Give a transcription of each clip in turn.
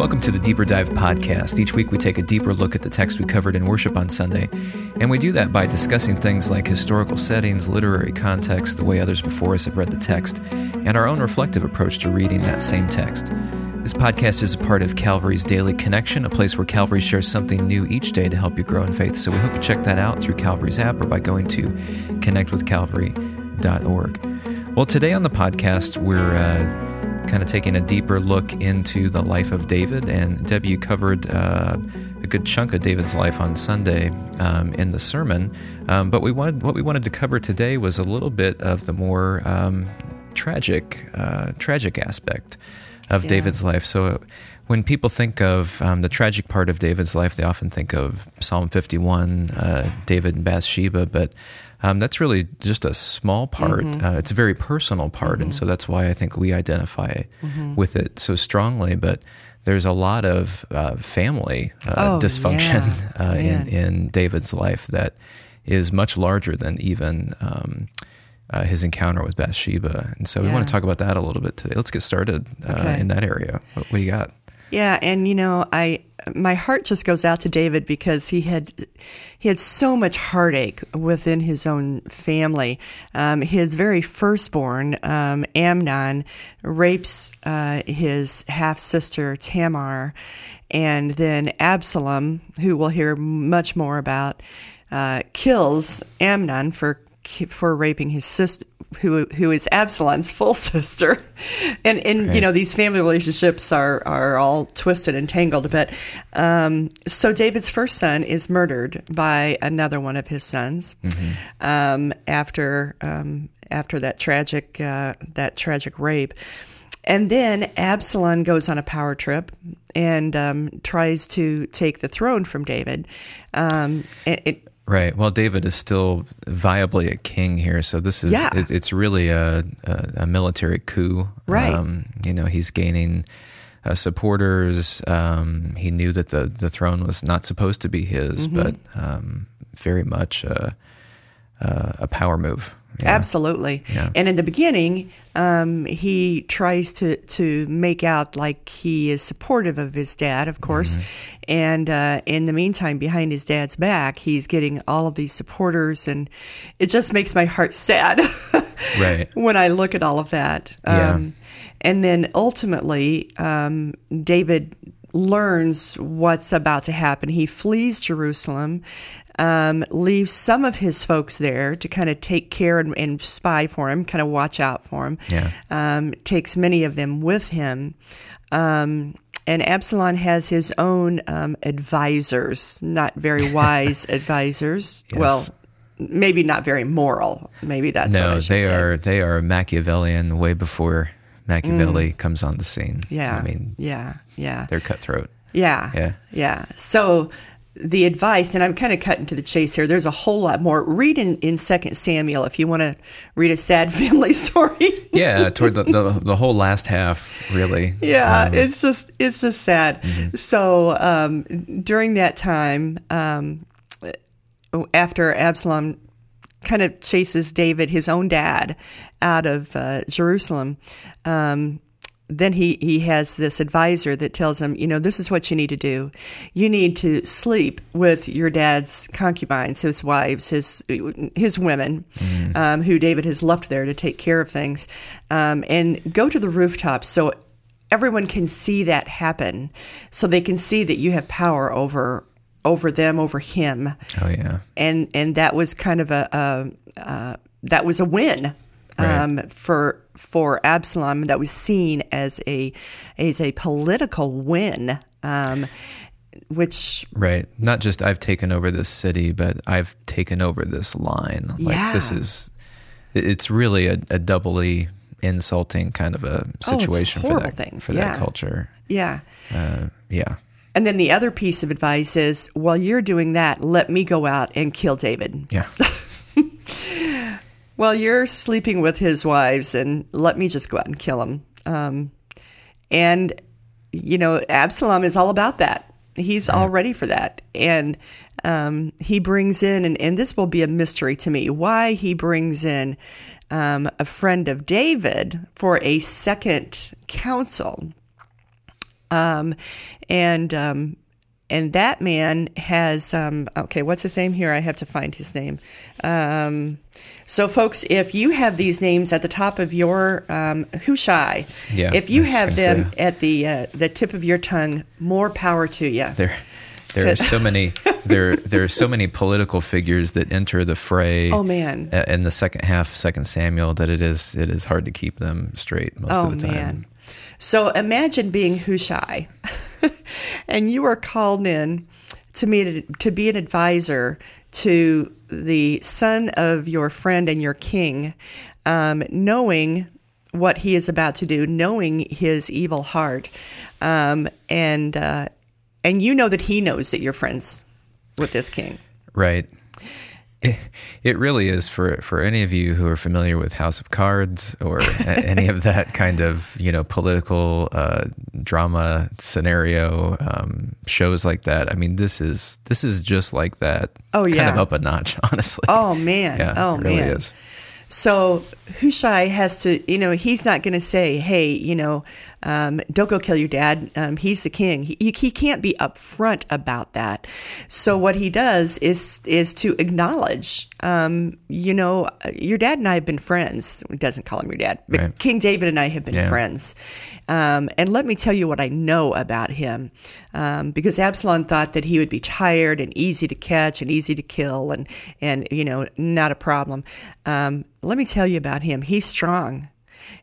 Welcome to the Deeper Dive podcast. Each week we take a deeper look at the text we covered in worship on Sunday, and we do that by discussing things like historical settings, literary context, the way others before us have read the text, and our own reflective approach to reading that same text. This podcast is a part of Calvary's Daily Connection, a place where Calvary shares something new each day to help you grow in faith. So we hope you check that out through Calvary's app or by going to connectwithcalvary.org. Well, today on the podcast, we're uh, kind of taking a deeper look into the life of David. And Debbie, you covered uh, a good chunk of David's life on Sunday um, in the sermon. Um, but we wanted what we wanted to cover today was a little bit of the more um, tragic, uh, tragic aspect of yeah. David's life. So when people think of um, the tragic part of David's life, they often think of Psalm 51, uh, David and Bathsheba, but um, that's really just a small part. Mm-hmm. Uh, it's a very personal part, mm-hmm. and so that's why I think we identify mm-hmm. with it so strongly. But there's a lot of uh, family uh, oh, dysfunction yeah. Uh, in in David's life that is much larger than even. Um, uh, his encounter with Bathsheba. And so we want to talk about that a little bit today. Let's get started uh, okay. in that area. What, what do you got? Yeah, and you know, I my heart just goes out to David because he had he had so much heartache within his own family. Um, his very firstborn, um, Amnon, rapes uh, his half sister Tamar, and then Absalom, who we'll hear much more about, uh, kills Amnon for for raping his sister, who who is Absalom's full sister, and and right. you know these family relationships are are all twisted and tangled. But um, so David's first son is murdered by another one of his sons mm-hmm. um, after um, after that tragic uh, that tragic rape. And then Absalom goes on a power trip and um, tries to take the throne from David. Um, it, it, Right. Well, David is still viably a king here, so this is yeah. it's really a, a, a military coup. Right. Um, you know, he's gaining uh, supporters. Um, he knew that the the throne was not supposed to be his, mm-hmm. but um, very much a, a power move. Yeah. Absolutely. Yeah. And in the beginning, um, he tries to, to make out like he is supportive of his dad, of course. Mm-hmm. And uh, in the meantime, behind his dad's back, he's getting all of these supporters. And it just makes my heart sad right. when I look at all of that. Yeah. Um, and then ultimately, um, David learns what's about to happen. He flees Jerusalem um, leaves some of his folks there to kind of take care and, and spy for him, kind of watch out for him. Yeah. Um, takes many of them with him. Um, and Absalom has his own um, advisors, not very wise advisors. Yes. Well, maybe not very moral. Maybe that's no. they say. are they are Machiavellian way before Machiavelli mm. comes on the scene. Yeah, I mean, yeah, yeah, they're cutthroat. Yeah, yeah, yeah. So the advice, and I'm kind of cutting to the chase here. There's a whole lot more. Read in, in Second Samuel if you want to read a sad family story. yeah, toward the, the, the whole last half, really. Yeah, um, it's just it's just sad. Mm-hmm. So um, during that time, um, after Absalom kind of chases David, his own dad, out of uh, Jerusalem. Um, then he, he has this advisor that tells him, you know, this is what you need to do. You need to sleep with your dad's concubines, his wives, his his women, mm. um, who David has left there to take care of things, um, and go to the rooftops so everyone can see that happen, so they can see that you have power over over them, over him. Oh yeah, and and that was kind of a, a uh, that was a win um, for for Absalom that was seen as a as a political win. Um, which right not just i've taken over this city but i've taken over this line like yeah. this is it's really a, a doubly insulting kind of a situation oh, for that thing. for yeah. that culture yeah uh, yeah and then the other piece of advice is while you're doing that let me go out and kill david yeah well, you're sleeping with his wives, and let me just go out and kill him. Um, and, you know, Absalom is all about that. He's all ready for that. And um, he brings in, and, and, this will be a mystery to me, why he brings in um, a friend of David for a second counsel. Um, and um, and that man has um, okay what's his name here i have to find his name um, so folks if you have these names at the top of your um, hushai Yeah, if you have them say. at the uh, the tip of your tongue more power to you There, there are so many there there are so many political figures that enter the fray. Oh, man. in the second half, Second Samuel, that it is it is hard to keep them straight most oh of the time. man so imagine being hushai and you are called in to to be an advisor to the son of your friend and your king um, knowing what he is about to do knowing his evil heart um, and uh, and you know that he knows that you're friends with this king Right. It, it really is for, for any of you who are familiar with House of Cards or any of that kind of you know political uh, drama scenario um, shows like that. I mean, this is this is just like that. Oh, yeah, kind of up a notch, honestly. Oh man! yeah, oh it really man! is. So Hushai has to, you know, he's not going to say, "Hey, you know, um, don't go kill your dad. Um, he's the king." He, he can't be upfront about that. So what he does is is to acknowledge, um, you know, your dad and I have been friends. He doesn't call him your dad, but Right. King David and I have been Yeah. friends. Um, and let me tell you what I know about him, um, because Absalom thought that he would be tired and easy to catch and easy to kill, and and you know not a problem. Um, let me tell you about him. He's strong,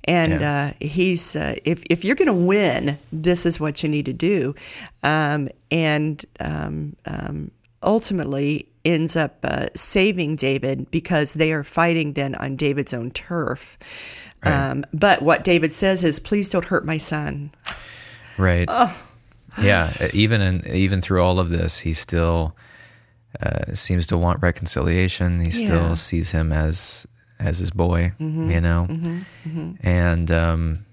and Yeah. uh, he's uh, if if you're going to win, this is what you need to do, um, and um, um, ultimately ends up uh, saving David because they are fighting then on David's own turf. Um, but what David says is, "Please don't hurt my son." Right. Oh. Yeah. Even in even through all of this, he still uh, seems to want reconciliation. He Yeah. still sees him as as his boy. Mm-hmm. You know. And um,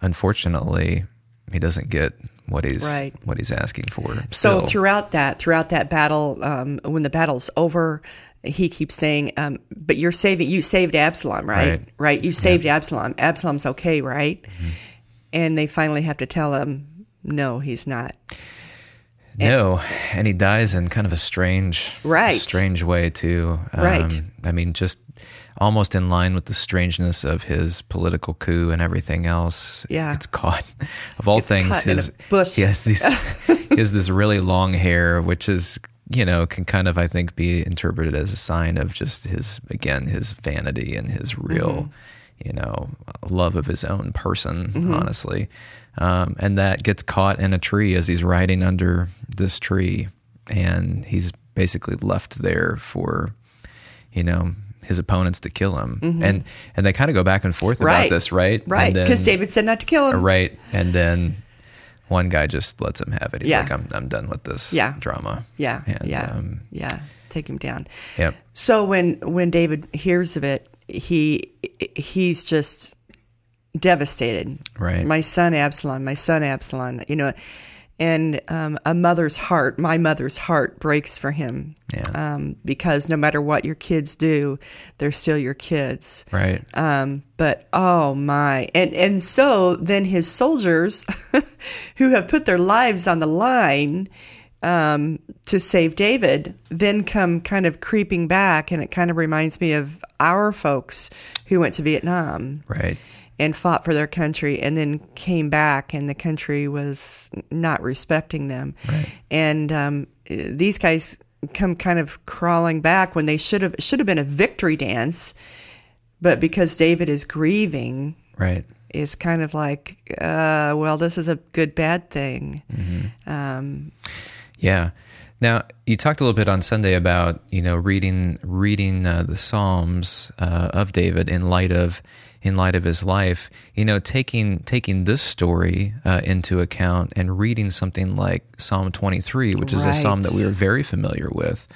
unfortunately, he doesn't get what he's Right. what he's asking for. So still. throughout that, throughout that battle, um, when the battle's over, he keeps saying, um, "But you're saving. You saved Absalom, right? Right. You saved Absalom. Absalom's okay, right?" Mm-hmm. And they finally have to tell him, "No, he's not." No, and he dies in kind of a strange, Right. strange way too. Um, Right. I mean, just almost in line with the strangeness of his political coup and everything else. Yeah. it's caught. Of all things, in a his bush. he has these, he has this really long hair, which is you know can kind of I think be interpreted as a sign of just his again his vanity and his real. You know, love of his own person, honestly. Um, and that gets caught in a tree as he's riding under this tree. And he's basically left there for, you know, his opponents to kill him. And and they kind of go back and forth about this, right? Right? Because David said not to kill him. Right. And then one guy just lets him have it. He's Yeah. like, I'm, I'm done with this Yeah. drama. Yeah, And, yeah, Um, yeah. Take him down. Yeah. So when when David hears of it, he he's just devastated. Right. My son Absalom, my son Absalom, you know, and um, a mother's heart, my mother's heart breaks for him. Yeah. Um, because no matter what your kids do, they're still your kids. Right. Um, but oh my, and and so then his soldiers, who have put their lives on the line um, to save David, then come kind of creeping back, and it kind of reminds me of our folks who went to Vietnam Right. And fought for their country, and then came back, and the country was not respecting them, and um, these guys come kind of crawling back when they should have should have been a victory dance but because David is grieving, Right. is kind of like, uh, well, this is a good bad thing. Um, Yeah. Now you talked a little bit on Sunday about you know reading reading uh, the Psalms uh, of David in light of in light of his life. You know, taking taking this story uh, into account and reading something like Psalm twenty three, which is a psalm that we are very familiar with.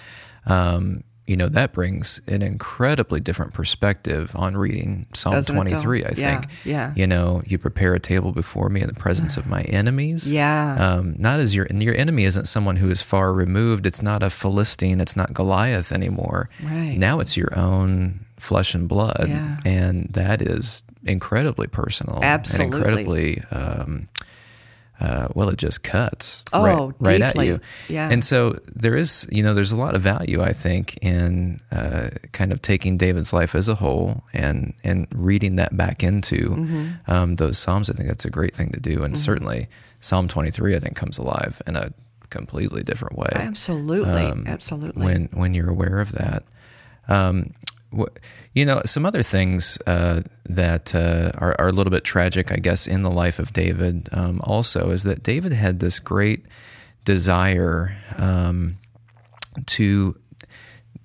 Um, you know that brings an incredibly different perspective on reading Psalm Doesn't 23 I Yeah, think yeah. you know you prepare a table before me in the presence of my enemies Yeah. um, not as your and your enemy isn't someone who is far removed. It's not a Philistine. It's not Goliath anymore. Right. now, it's your own flesh and blood, Yeah. and that is incredibly personal, Absolutely. and incredibly um, uh, well, it just cuts Oh, right, right at you. Yeah. And so there is, you know, there's a lot of value, I think, in uh, kind of taking David's life as a whole and and reading that back into Mm-hmm. um, those psalms. I think that's a great thing to do, and certainly Psalm 23, I think, comes alive in a completely different way Absolutely. um, Absolutely. when when you're aware of that. Um, you know, some other things uh, that uh, are, are a little bit tragic, I guess, in the life of David. Um, also, is that David had this great desire um, to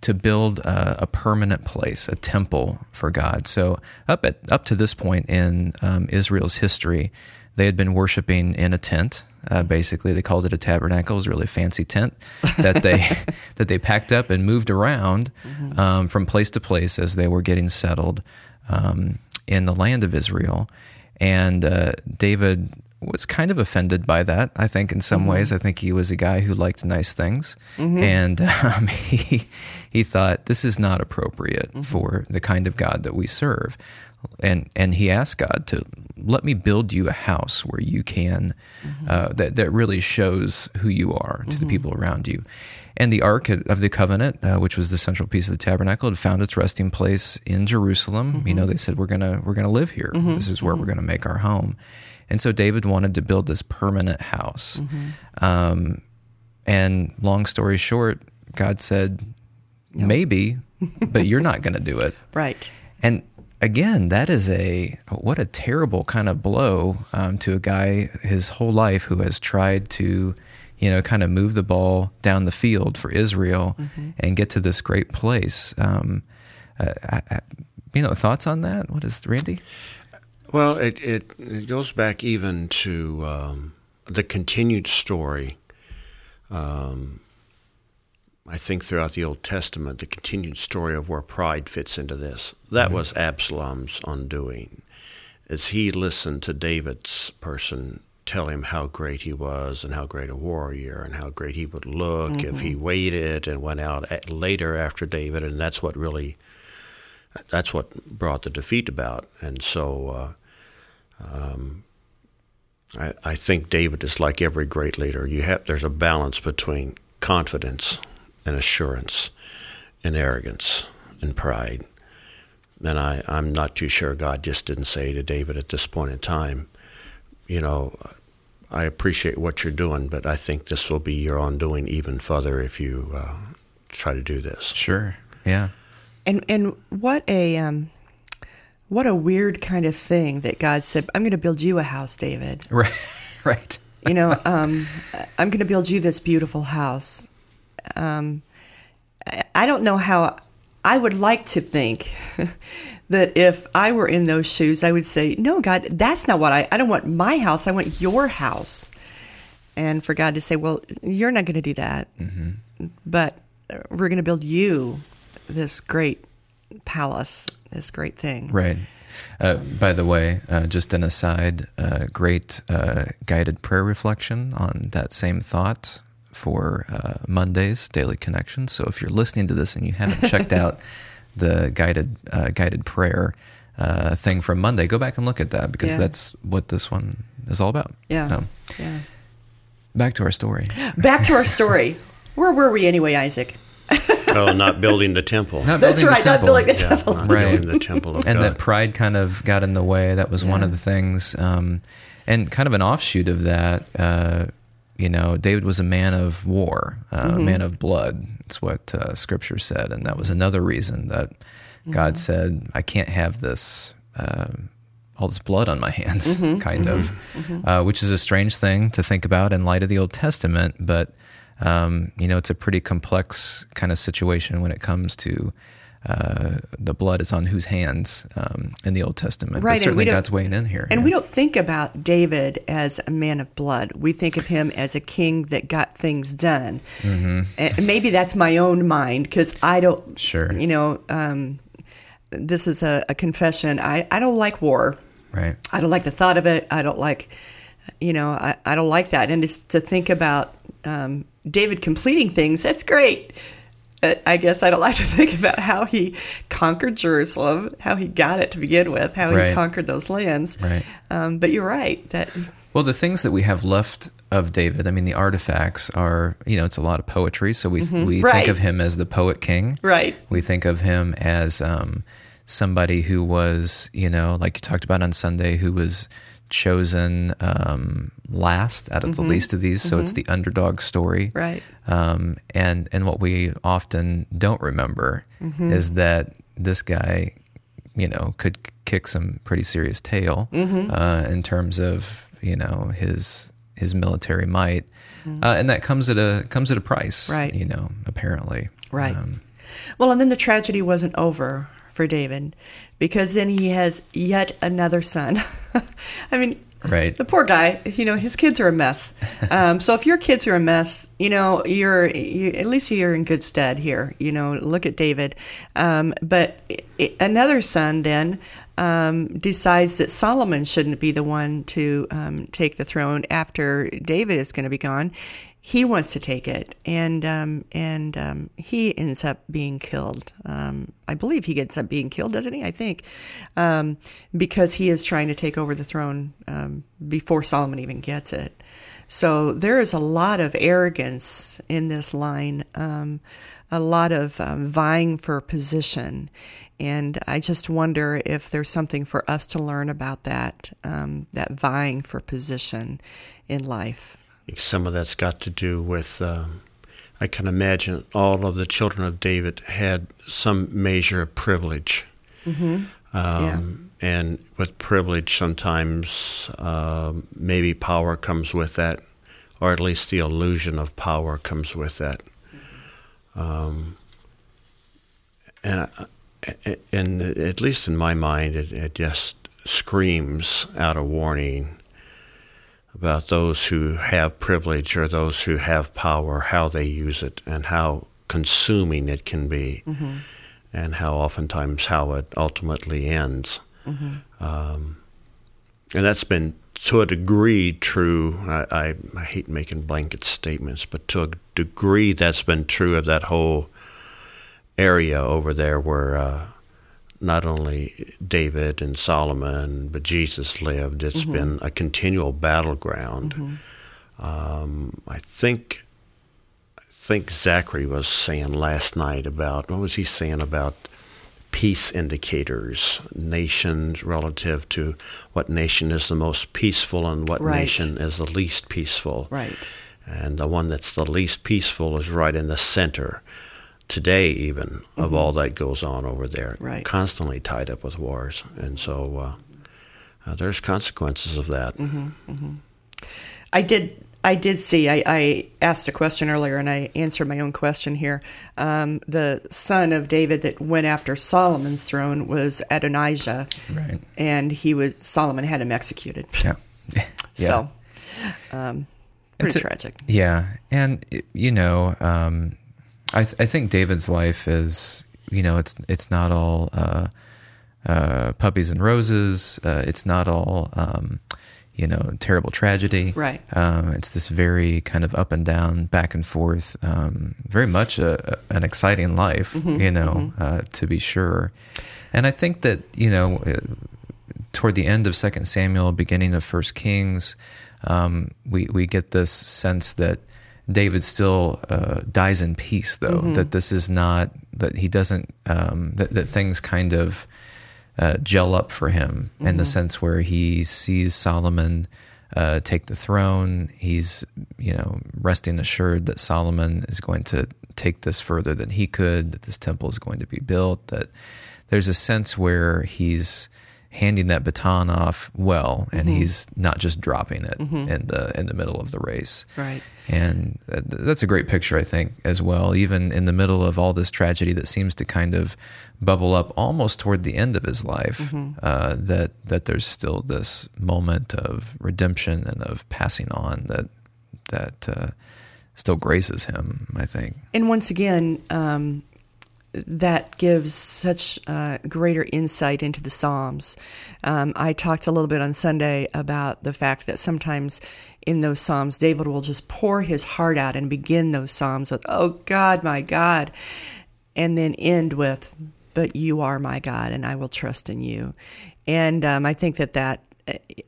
to build a, a permanent place, a temple for God. So up at up to this point in um, Israel's history, they had been worshiping in a tent. Uh, basically, they called it a tabernacle. It was a really fancy tent that they that they packed up and moved around um, from place to place as they were getting settled um, in the land of Israel. And uh, David was kind of offended by that. I think in some ways, I think he was a guy who liked nice things, and um, he he thought this is not appropriate for the kind of God that we serve, and and he asked God to let me build you a house where you can uh, that that really shows who you are to the people around you. And the Ark of the Covenant, uh, which was the central piece of the tabernacle, had found its resting place in Jerusalem. You know, they said we're gonna we're gonna live here. This is where we're gonna make our home. And so David wanted to build this permanent house. Um, and long story short, God said, maybe, but you're not going to do it. right. And again, that is a what a terrible kind of blow um, to a guy his whole life who has tried to, you know, kind of move the ball down the field for Israel and get to this great place. Um, uh, I, I, you know, thoughts on that? What is Randy? Well, it, it, it goes back even to um, the continued story. Um, I think throughout the Old Testament, the continued story of where pride fits into this. That was Absalom's undoing. As he listened to David's person tell him how great he was and how great a warrior and how great he would look if he waited and went out at, later after David, and that's what really that's what brought the defeat about. And so uh, um, I, I think David is like every great leader. You have there's a balance between confidence and assurance and arrogance and pride. And I, I'm not too sure God just didn't say to David at this point in time, you know, I appreciate what you're doing, but I think this will be your undoing even further if you uh, try to do this. Sure. Yeah. And and what a um, what a weird kind of thing that God said, "I'm going to build you a house, David." Right. Right. You know, um, I'm going to build you this beautiful house. Um, I- don't know how. I would like to think that if I were in those shoes, I would say, "No, God, that's not what I. I don't want my house. I want your house." And for God to say, "Well, you're not going to do that, but we're going to build you this great palace, this great thing." Right. Uh, by the way, uh, just an aside, uh, great uh, guided prayer reflection on that same thought for uh, Monday's daily connection. So if you're listening to this and you haven't checked out the guided uh, guided prayer uh, thing from Monday, go back and look at that because Yeah. that's what this one is all about. Yeah. Um, Yeah. back to our story. Back to our story. Where were we anyway, Isaac? oh, not building the temple. Not That's building the right, not building the Yeah, temple. not Right. building the temple of and God. that pride kind of got in the way. That was one of the things, um, and kind of an offshoot of that. Uh, you know, David was a man of war, uh, a man of blood. It's what uh, Scripture said, and that was another reason that God said, "I can't have this." Uh, all this blood on my hands, kind of, Uh, which is a strange thing to think about in light of the Old Testament. But um, you know, it's a pretty complex kind of situation when it comes to uh, the blood is on whose hands um, in the Old Testament. Right, But certainly God's weighing in here. And yeah. we don't think about David as a man of blood. We think of him as a king that got things done. And maybe that's my own mind because I don't. Mm-hmm. Sure. You know, um, this is a, a confession. I, I don't like war. right. I don't like the thought of it. I don't like, you know, I, I don't like that. And it's to think about um, David completing things, that's great. I guess I don't like to think about how he conquered Jerusalem, how he got it to begin with, how Right. he conquered those lands. Right. Um, but you're right that Well, the things that we have left of David, I mean, the artifacts are, you know, it's a lot of poetry. So we we Mm-hmm. Right. think of him as the poet king. Right. We think of him as um, somebody who was, you know, like you talked about on Sunday, who was chosen um, last out of the least of these. So it's the underdog story. Mm-hmm. Right. Um, and and what we often don't remember Mm-hmm. is that this guy, you know, could kick some pretty serious tail Mm-hmm. uh, in terms of you know his his military might, uh, and that comes at a comes at a price, Mm-hmm. Right. You know, apparently, Right. Um, Well, and then the tragedy wasn't over for David because then he has yet another son. I mean, Right. The poor guy, you know, his kids are a mess. Um, so if your kids are a mess, you know, you're you, at least you're in good stead here. You know, look at David. Um, but i i another son then um, decides that Solomon shouldn't be the one to um, take the throne after David is going to be gone. He wants to take it, and um, and um, he ends up being killed. Um, I believe he gets up being killed, doesn't he? I think um, because he is trying to take over the throne um, before Solomon even gets it. So there is a lot of arrogance in this line, um, a lot of um, vying for position. And I just wonder if there's something for us to learn about that, um, that vying for position in life. Some of that's got to do with, um, I can imagine all of the children of David had some measure of privilege. Um, Yeah. And with privilege, sometimes um maybe power comes with that, or at least the illusion of power comes with that. Um, and, I, and at least in my mind, it, it just screams out a warning about those who have privilege or those who have power, how they use it, and how consuming it can be, and how oftentimes how it ultimately ends. Um, and that's been to a degree true. I, I, I hate making blanket statements, but to a degree, that's been true of that whole area over there where uh, not only David and Solomon, but Jesus lived. It's been a continual battleground. Um, I think I think Zachary was saying last night about what was he saying about peace indicators, nations relative to what nation is the most peaceful and what Right. nation is the least peaceful. Right. And the one that's the least peaceful is right in the center today, even of all that goes on over there. Right. Constantly tied up with wars. And so uh, uh, there's consequences of that. I did. I did see. I, I asked a question earlier, and I answered my own question here. Um, the son of David that went after Solomon's throne was Adonijah, Right. and he was Solomon had him executed. Yeah. yeah. So, um, pretty to- tragic. Yeah, and you know, um, I th- I think David's life is you know it's it's not all uh, uh, puppies and roses. Uh, it's not all um, you know terrible tragedy. Right. Um, it's this very kind of up and down, back and forth. Um, very much a, a- an exciting life, Mm-hmm, you know, uh, to be sure. And I think that you know, uh, toward the end of Second Samuel, beginning of First Kings, um, we we get this sense that David still uh, dies in peace, though. That this is not that he doesn't um, that that things kind of uh, gel up for him in the sense where he sees Solomon uh, take the throne. He's you know resting assured that Solomon is going to take this further than he could. That this temple is going to be built. That there's a sense where he's handing that baton off well, and he's not just dropping it in the in the middle of the race. Right. And uh, that's a great picture, I think, as well. Even in the middle of all this tragedy that seems to kind of bubble up almost toward the end of his life, uh, that that there's still this moment of redemption and of passing on that that uh, still graces him. I think. And once again, um, that gives such uh, greater insight into the Psalms. Um, I talked a little bit on Sunday about the fact that sometimes in those Psalms, David will just pour his heart out and begin those Psalms with, Oh God, my God, and then end with, But you are my God, and I will trust in you. And um, I think that that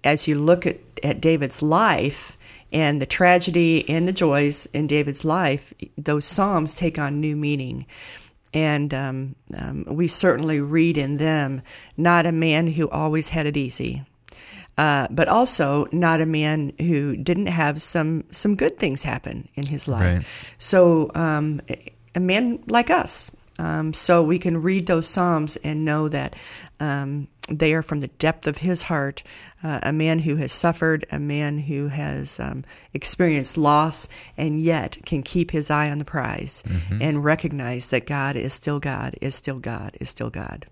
as you look at, at David's life and the tragedy and the joys in David's life, those Psalms take on new meaning. And um, um, we certainly read in them not a man who always had it easy, uh, but also not a man who didn't have some some good things happen in his life. Right. So um, a man like us. Um, so we can read those psalms and know that um, they are from the depth of his heart. Uh, a man who has suffered, a man who has um, experienced loss, and yet can keep his eye on the prize mm-hmm. and recognize that God is still God, is still God, is still God.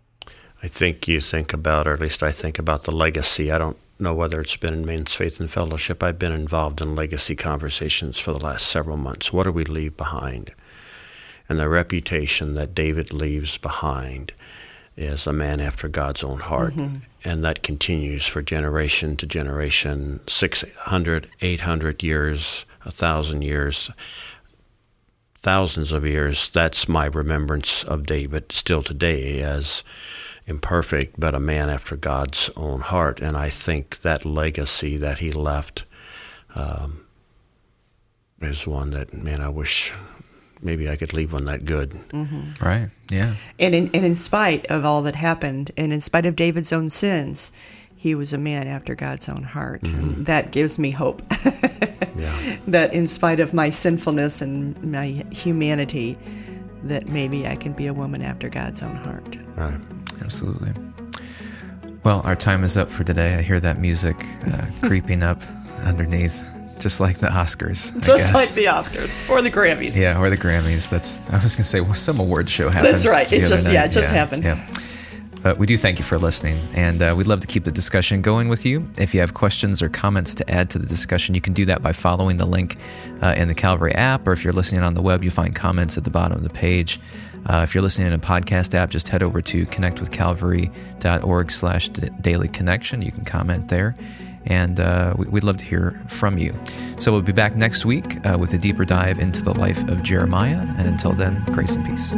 I think you think about, or at least I think about the legacy. I don't know whether it's been in Men's Faith and Fellowship. I've been involved in legacy conversations for the last several months. What do we leave behind? And the reputation that David leaves behind is a man after God's own heart. Mm-hmm. And that continues for generation to generation 600, 800 years, a thousand years, thousands of years. That's my remembrance of David still today as imperfect, but a man after God's own heart. And I think that legacy that he left um, is one that, man, I wish maybe I could leave one that good. Mm-hmm. Right. Yeah. And in, and in spite of all that happened, and in spite of David's own sins, he was a man after God's own heart. Mm-hmm. That gives me hope. yeah. That in spite of my sinfulness and my humanity, that maybe I can be a woman after God's own heart. Right. Absolutely. Well, our time is up for today. I hear that music uh, creeping up underneath, just like the Oscars. Just like the Oscars or the Grammys. Yeah, or the Grammys. That's I was going to say well, some award show happened. That's right. It just yeah, it just yeah, happened. Yeah. But we do thank you for listening, and uh, we'd love to keep the discussion going with you. If you have questions or comments to add to the discussion, you can do that by following the link uh, in the Calvary app, or if you're listening on the web, you find comments at the bottom of the page. Uh, if you're listening in a podcast app, just head over to connectwithcalvary.org slash daily connection. You can comment there, and uh, we'd love to hear from you. So we'll be back next week uh, with a deeper dive into the life of Jeremiah, and until then, grace and peace.